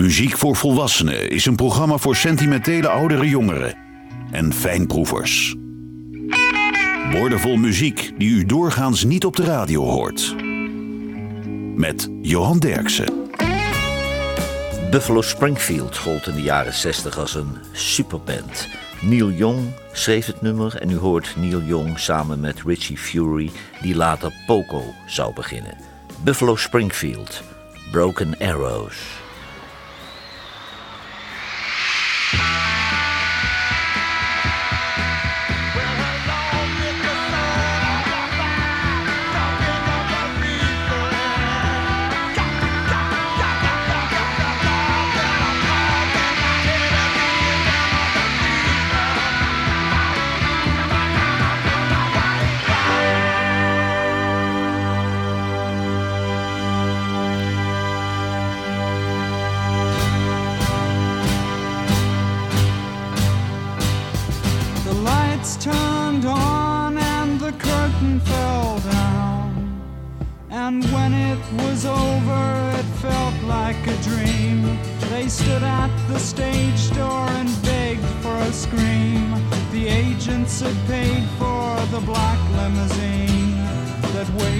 Muziek voor Volwassenen is een programma voor sentimentele oudere jongeren en fijnproevers. Woordenvol muziek die u doorgaans niet op de radio hoort. Met Johan Derksen. Buffalo Springfield gold in de jaren 60 als een superband. Neil Young schreef het nummer en u hoort Neil Young samen met Richie Fury, die later Poco zou beginnen. Buffalo Springfield, Broken Arrows.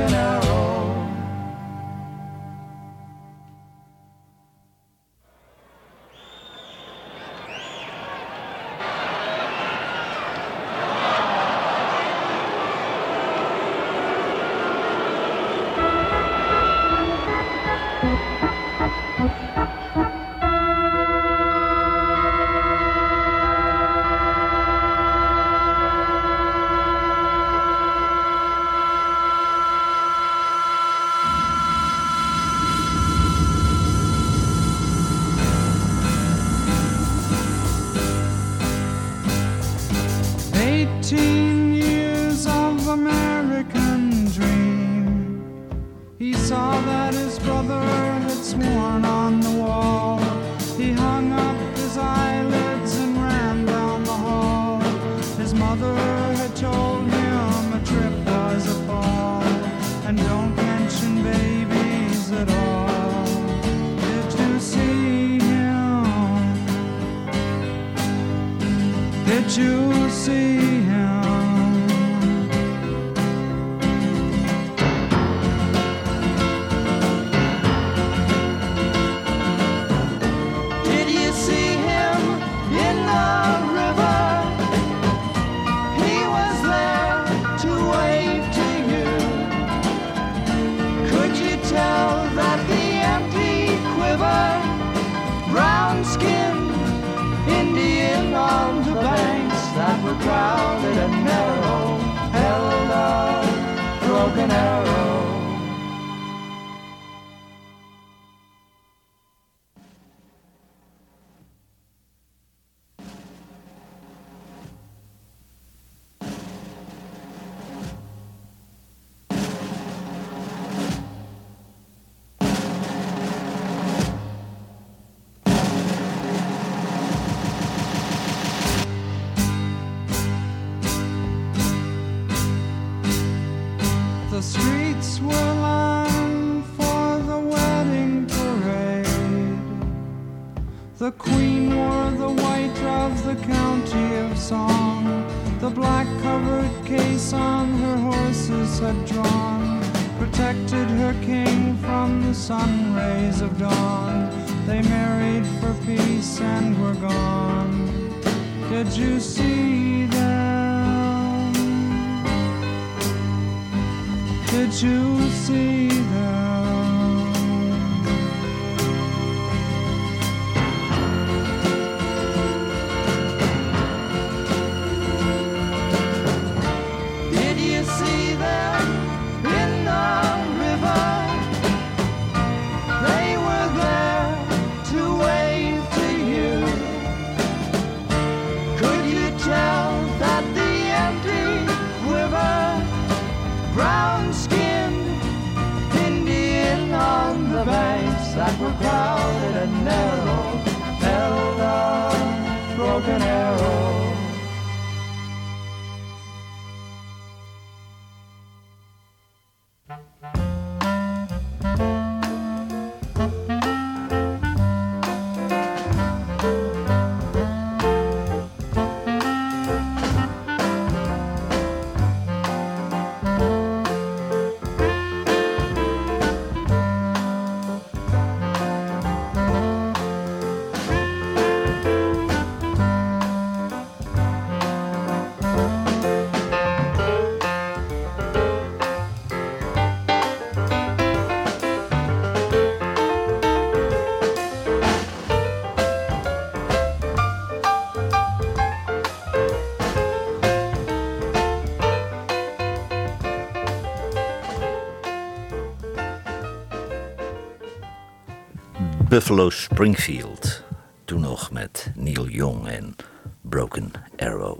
an hour. all that is broken. Queen wore the white of the county of song. The black covered case on her horses had drawn, protected her king from the sun rays of dawn. They married for peace and were gone. Did you see Did you see them? Buffalo Springfield. Toen nog met Neil Young en Broken Arrow.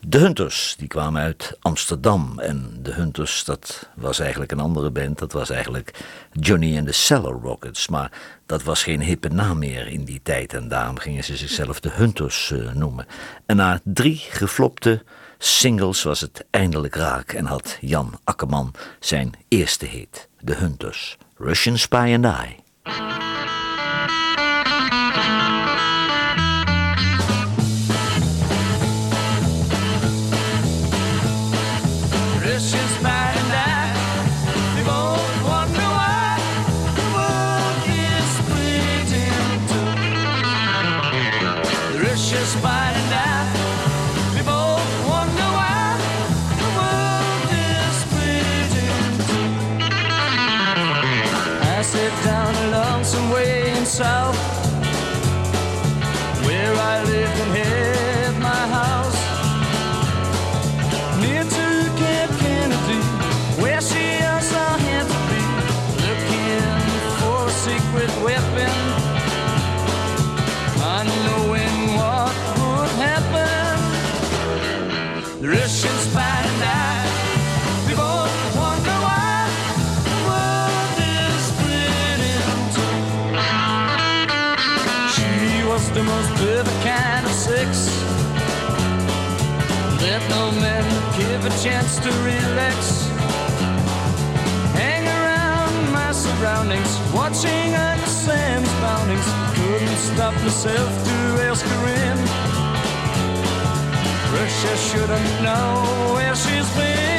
De Hunters, die kwamen uit Amsterdam. En de Hunters, dat was eigenlijk een andere band. Dat was eigenlijk Johnny and the Cellar Rockets. Maar dat was geen hippe naam meer in die tijd. En daarom gingen ze zichzelf de Hunters uh, noemen. En na drie geflopte singles was het eindelijk raak. En had Jan Akkerman zijn eerste hit. De Hunters. Russian Spy and I. yourself to relax. Hang around my surroundings, watching Uncle Sam's boundings. Couldn't stop myself to ask her in. Russia shouldn't know where she's been.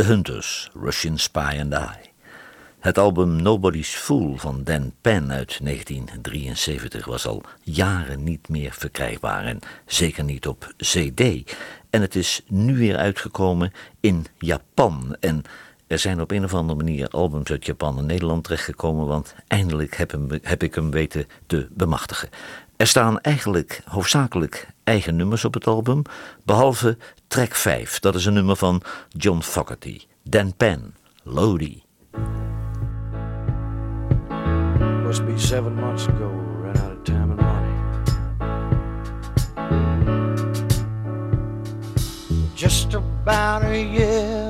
The Hunters, Russian Spy and I. Het album Nobody's Fool van Dan Penn uit 1973 was al jaren niet meer verkrijgbaar en zeker niet op CD. En het is nu weer uitgekomen in Japan. En er zijn op een of andere manier albums uit Japan en Nederland terechtgekomen, want eindelijk heb, heb ik hem weten te bemachtigen. Er staan eigenlijk hoofdzakelijk eigen nummers op het album, behalve track 5. Dat is een nummer van John Fogerty, Dan Penn, Lodi. Must be seven months ago, ran out of time and money. Just about a year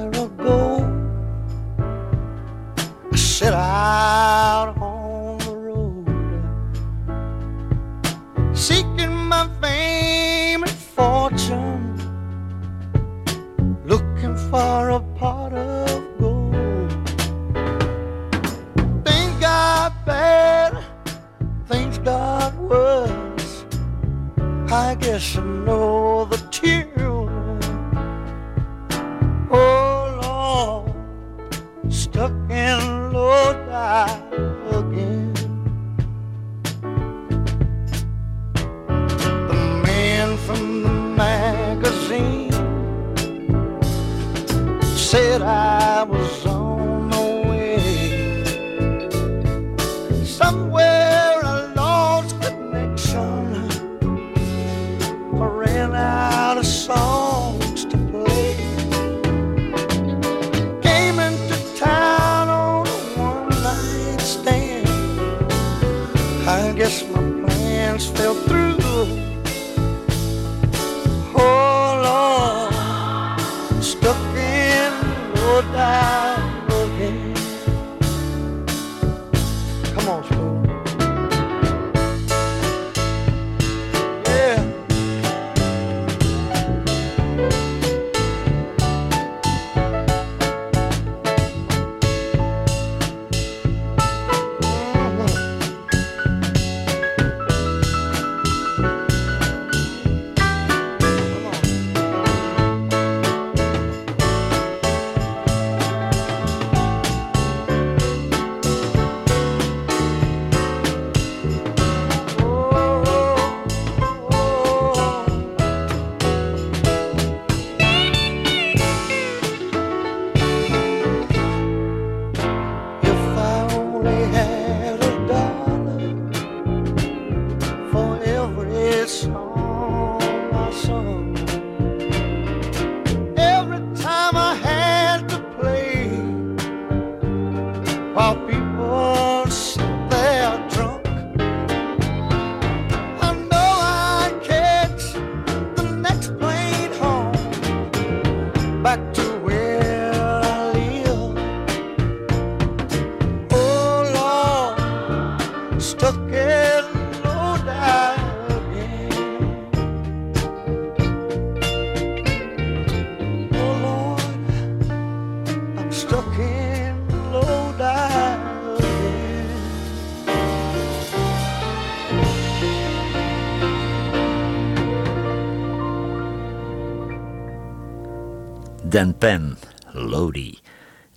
En Pen, Lodi.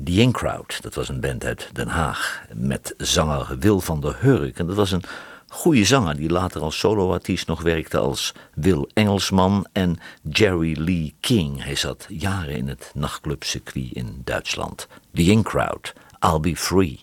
The In Crowd, dat was een band uit Den Haag. Met zanger Wil van der Hurk. En dat was een goede zanger die later als soloartiest nog werkte als Wil Engelsman en Jerry Lee King. Hij zat jaren in het nachtclubcircuit in Duitsland. The In Crowd, I'll Be Free.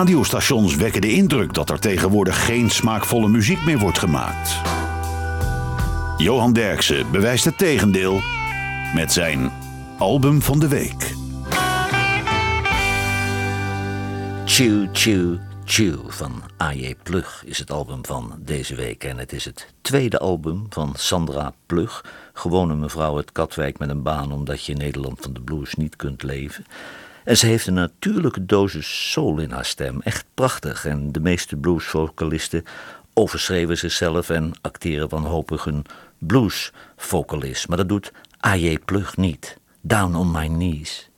Radiostations wekken de indruk dat er tegenwoordig geen smaakvolle muziek meer wordt gemaakt. Johan Derksen bewijst het tegendeel met zijn album van de week. Chew, Chew, Chew van A.J. Plug is het album van deze week. En het is het tweede album van Sandra Plug. Gewone mevrouw uit Katwijk met een baan omdat je in Nederland van de blues niet kunt leven. En ze heeft een natuurlijke dosis soul in haar stem. Echt prachtig. En de meeste bluesvocalisten overschreven zichzelf en acteren wanhopig een bluesvocalist. Maar dat doet A.J. Plug niet. Down on my knees.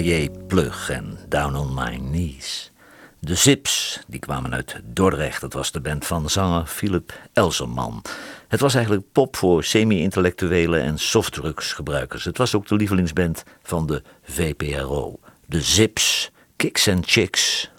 Plug en Down on My Knees. De Zips, die kwamen uit Dordrecht. Dat was de band van zanger Philip Elserman. Het was eigenlijk pop voor semi-intellectuele en softdrugsgebruikers. Het was ook de lievelingsband van de VPRO. De Zips, Kicks and Chicks.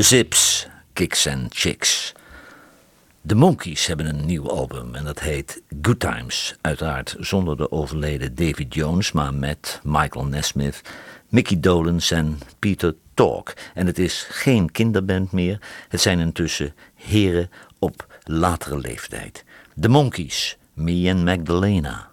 The Zips, Kicks and Chicks. De Monkeys hebben een nieuw album en dat heet Good Times. Uiteraard zonder de overleden David Jones, maar met Michael Nesmith, Mickey Dolans en Peter Talk. En het is geen kinderband meer, het zijn intussen heren op latere leeftijd. The Monkeys, Me and Magdalena.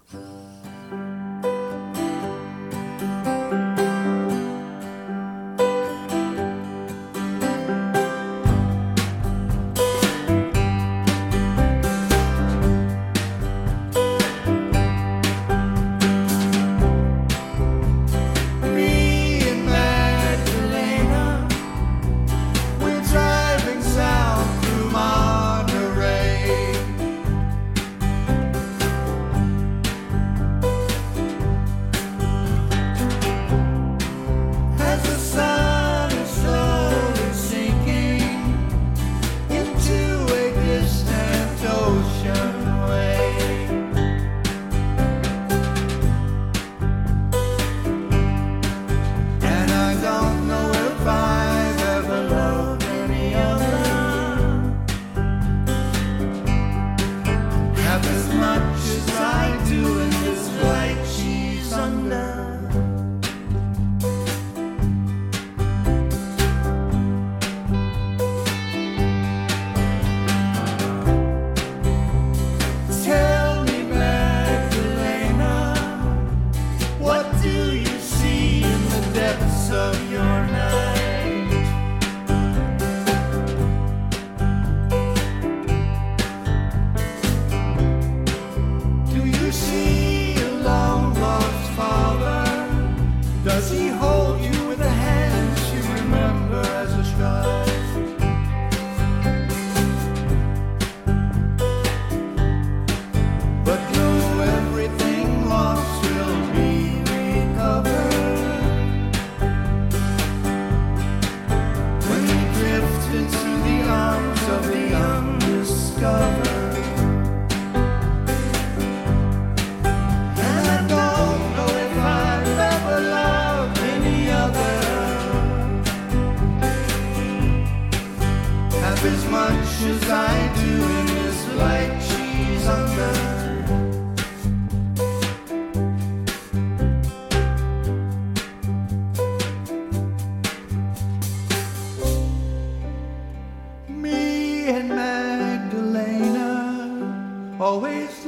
And Magdalena always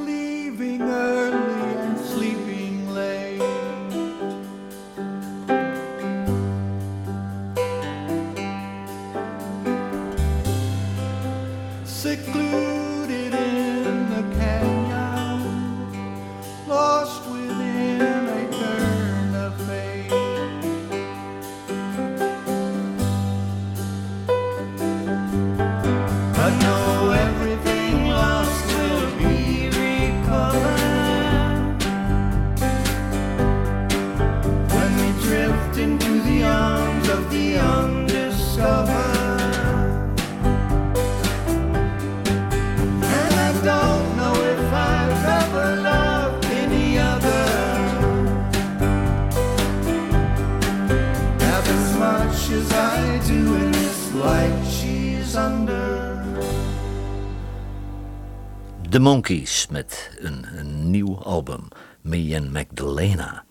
The Monkees met een, nieuw album, Me and Magdalena.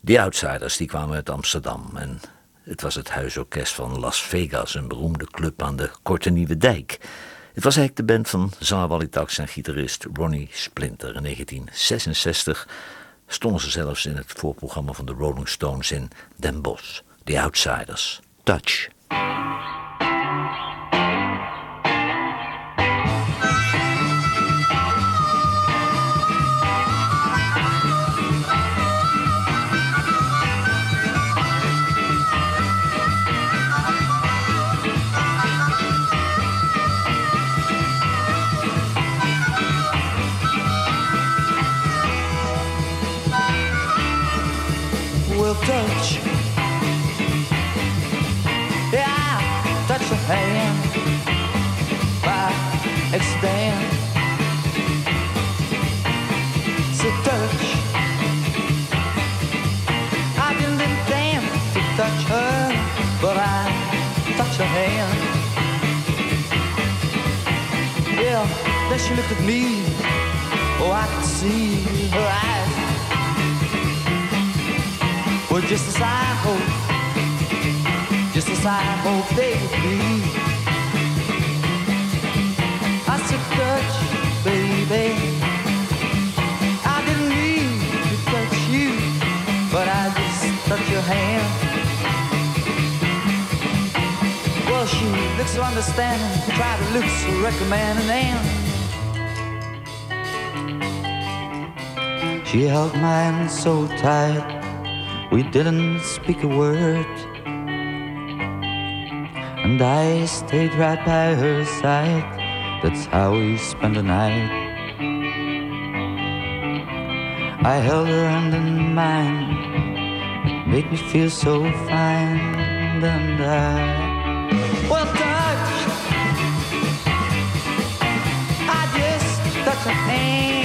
Die Outsiders die kwamen uit Amsterdam en het was het huisorkest van Las Vegas, een beroemde club aan de Korte Nieuwe Dijk. Het was eigenlijk de band van zanger Wally en gitarist Ronnie Splinter. In 1966 stonden ze zelfs in het voorprogramma van de Rolling Stones in Den Bosch. The Outsiders, Touch. Held my hand so tight. We didn't speak a word. And I stayed right by her side. That's how we spent the night. I held her hand in mine. It made me feel so fine. And I. Well, touch. I just touched her hand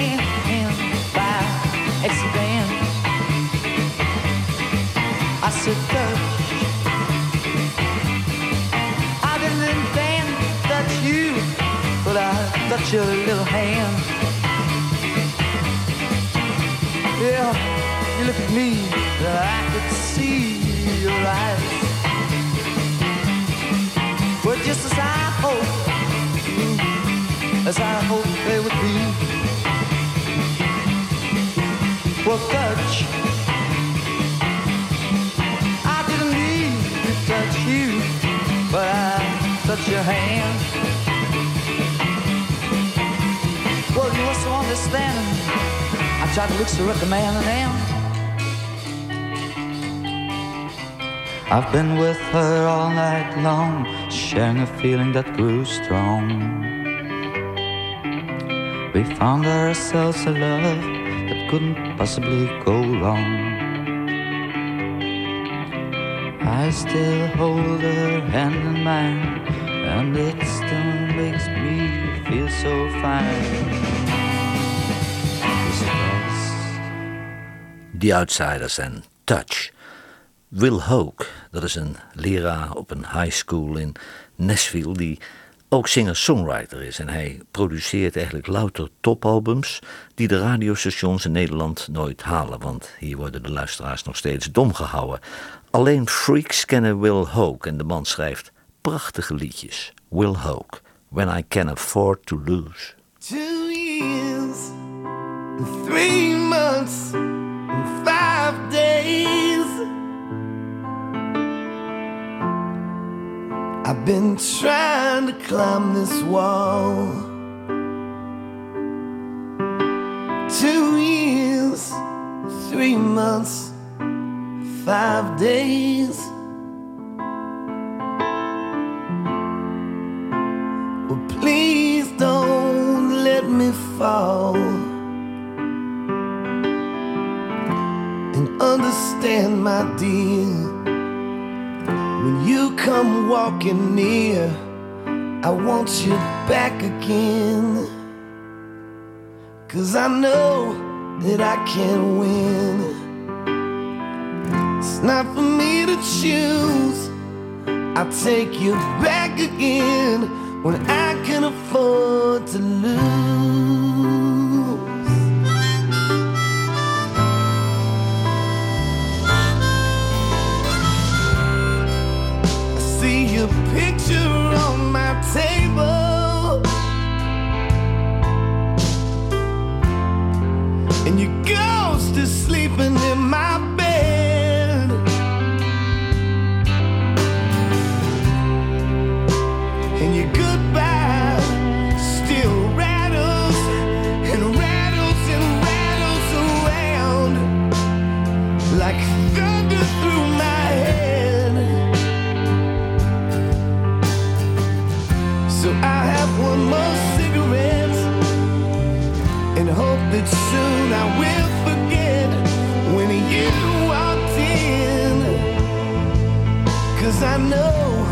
Touched your little hand. Yeah, you look at me, I could see your eyes. Well, just as I hoped, mm, as I hoped they would be. Well, touch. I didn't need to touch you, but I touched your hand. You were so understanding. I tried to look so recommending, and I've been with her all night long, sharing a feeling that grew strong. We found ourselves a love that couldn't possibly go wrong. I still hold her hand in mine, and it still makes me feel so fine. The Outsiders en Touch. Will Hoke, dat is een leraar op een high school in Nashville die ook singer-songwriter is. En hij produceert eigenlijk louter topalbums die de radiostations in Nederland nooit halen. Want hier worden de luisteraars nog steeds dom gehouden. Alleen freaks kennen Will Hoke en de man schrijft prachtige liedjes. Will Hoke, When I Can Afford to Lose. Two years three months, five days. I've been trying to climb this wall. Two years, three months, five days. Me fall. And understand, my dear. When you come walking near, I want you back again. Cause I know that I can win. It's not for me to choose. I'll take you back again when I can afford to lose. I know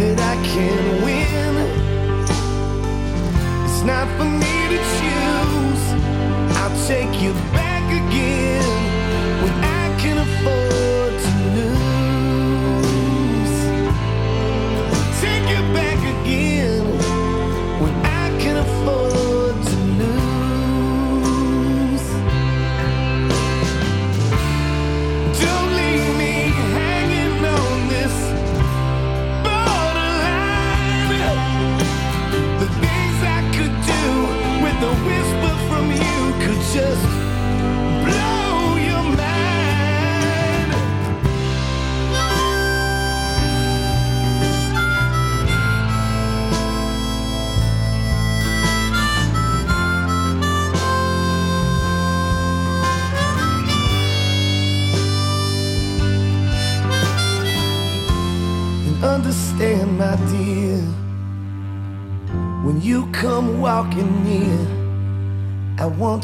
that I can win. It's not for me to choose. I'll take you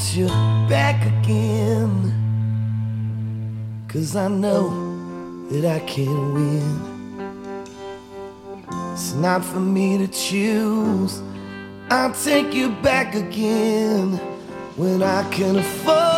want you back again. Cause I know that I can win. It's not for me to choose. I'll take you back again when I can afford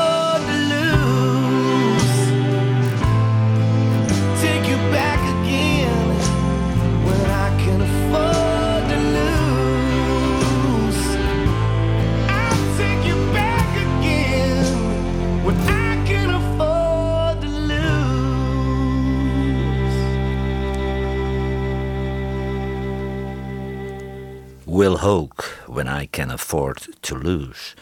Afford to Lose.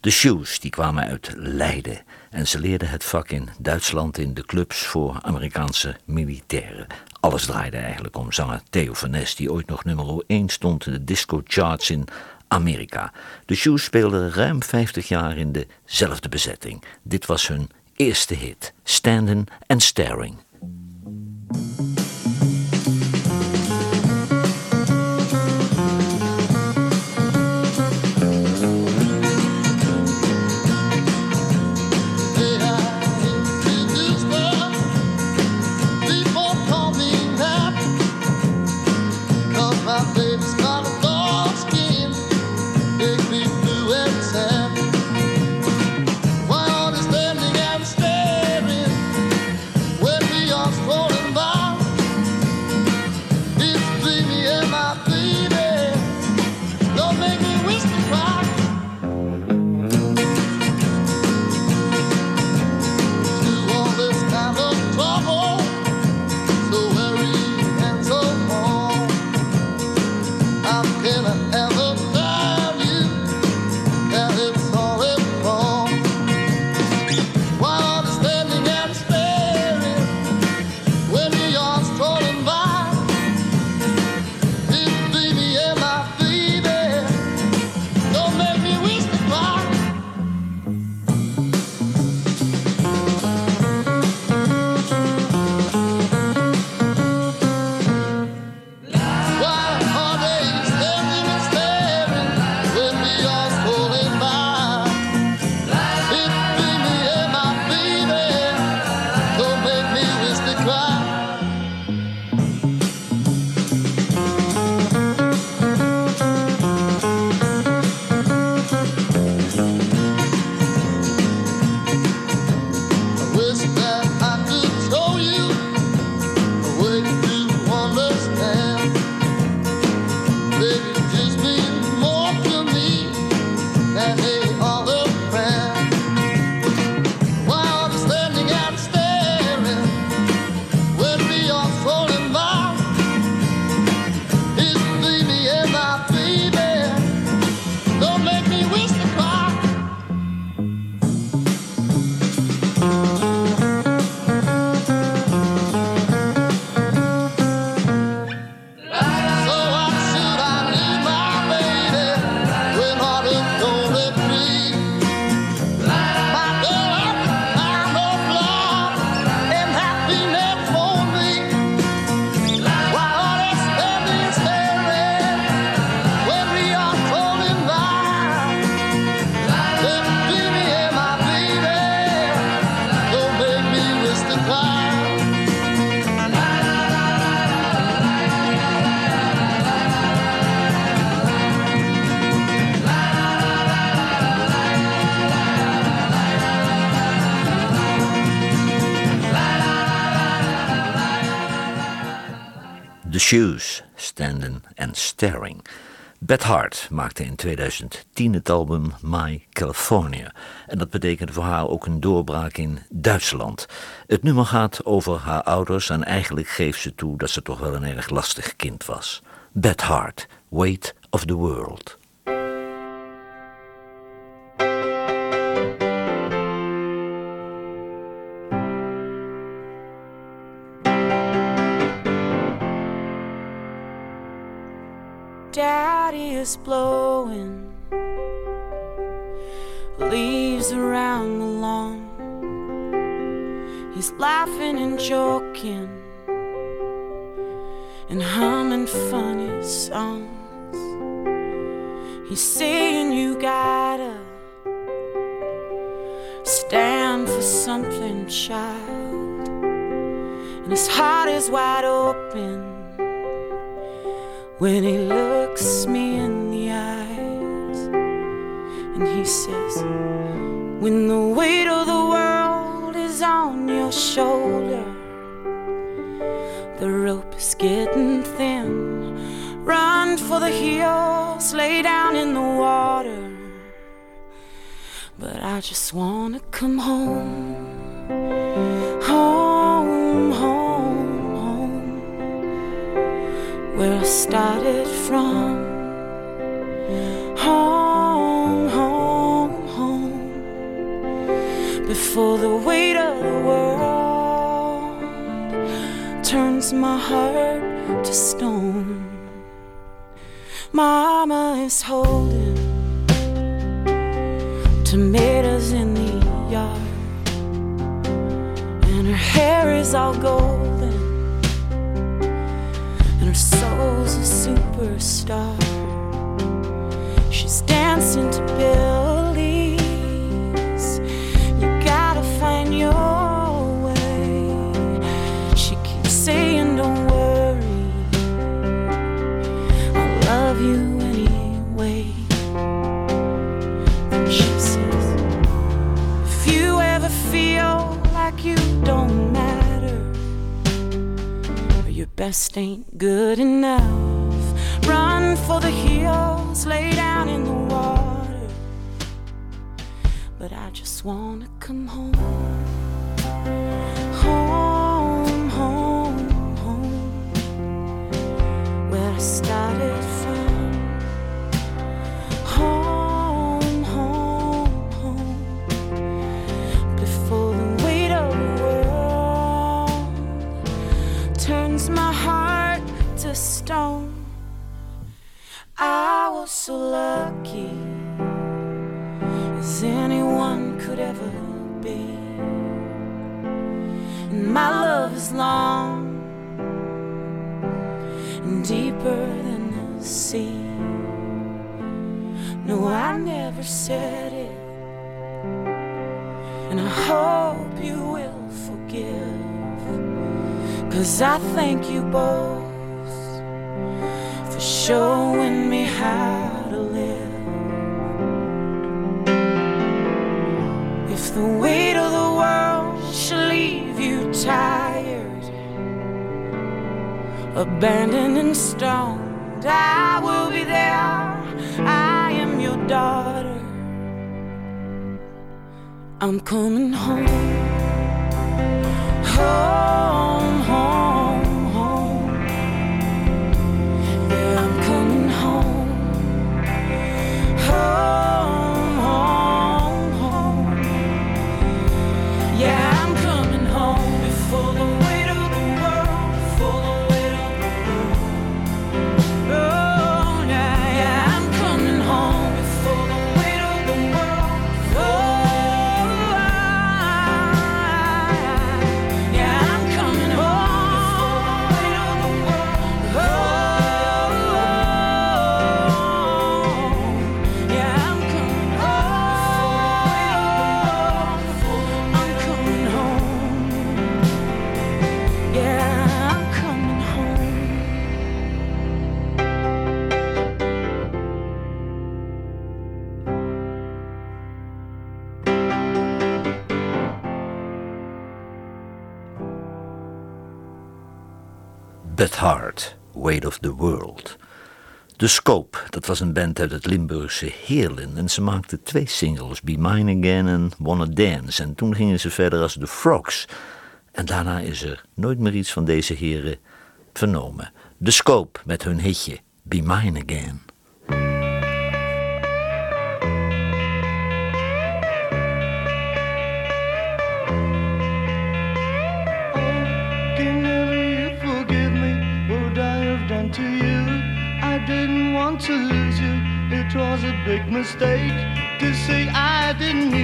De Shoes die kwamen uit Leiden en ze leerden het vak in Duitsland in de clubs voor Amerikaanse militairen. Alles draaide eigenlijk om zanger Theo van die ooit nog nummer 1 stond in de disco charts in Amerika. De Shoes speelden ruim 50 jaar in dezelfde bezetting. Dit was hun eerste hit, Standing and Staring. Shoes, Standing and Staring. Beth Hart maakte in 2010 het album My California. En dat betekende voor haar ook een doorbraak in Duitsland. Het nummer gaat over haar ouders en eigenlijk geeft ze toe dat ze toch wel een erg lastig kind was. Beth Hart, Weight of the World. Daddy is blowing leaves around the lawn. He's laughing and joking and humming funny songs. He's saying you gotta stand for something, child. And his heart is wide open when he looks me in the eyes and he says, When the weight of the world is on your shoulder, the rope is getting thin. Run for the hills, lay down in the water. But I just wanna come home, where I started from. Home, home, home. Before the weight of the world turns my heart to stone. Mama is holding tomatoes in the yard, and her hair is all golden soul's a superstar. She's dancing to Billy's. Or best ain't good enough. Run for the hills, lay down in the water. But I just wanna come. Home, Cause I thank you both for showing me how to live. If the weight of the world should leave you tired, abandoned and stoned, I will be there. I am your daughter. I'm coming home. Home, home. Yeah, I'm coming home. Home, Hart, Weight of the World. De Scope, dat was een band uit het Limburgse Heerlen en ze maakten twee singles, Be Mine Again en Wanna Dance. En toen gingen ze verder als The Frogs. En daarna is er nooit meer iets van deze heren vernomen. De Scope met hun hitje Be Mine Again. It was a big mistake. To say I didn't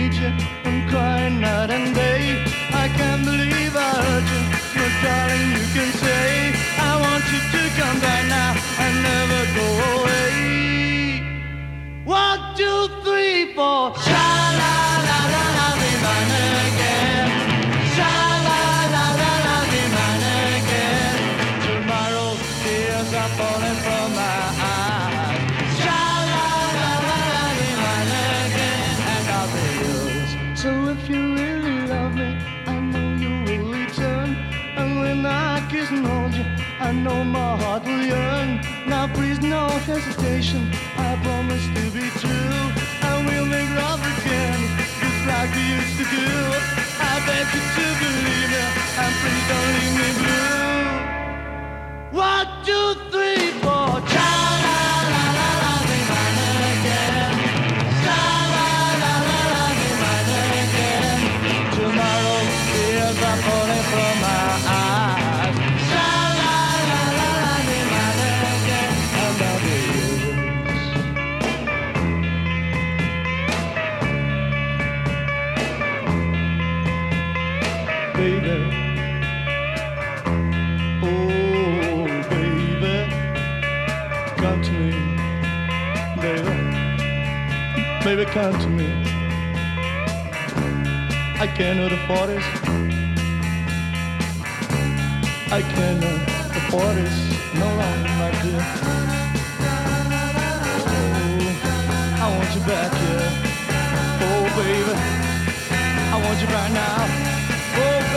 will yearn. Now please, no hesitation. I promise to be true. And we'll make love again, just like we used to do. I beg you to believe me, and please don't leave me blue. Baby, come to me. I can't afford this. I can't afford this no longer, my dear. Oh, I want you back here. Oh, baby, I want you right now. Oh,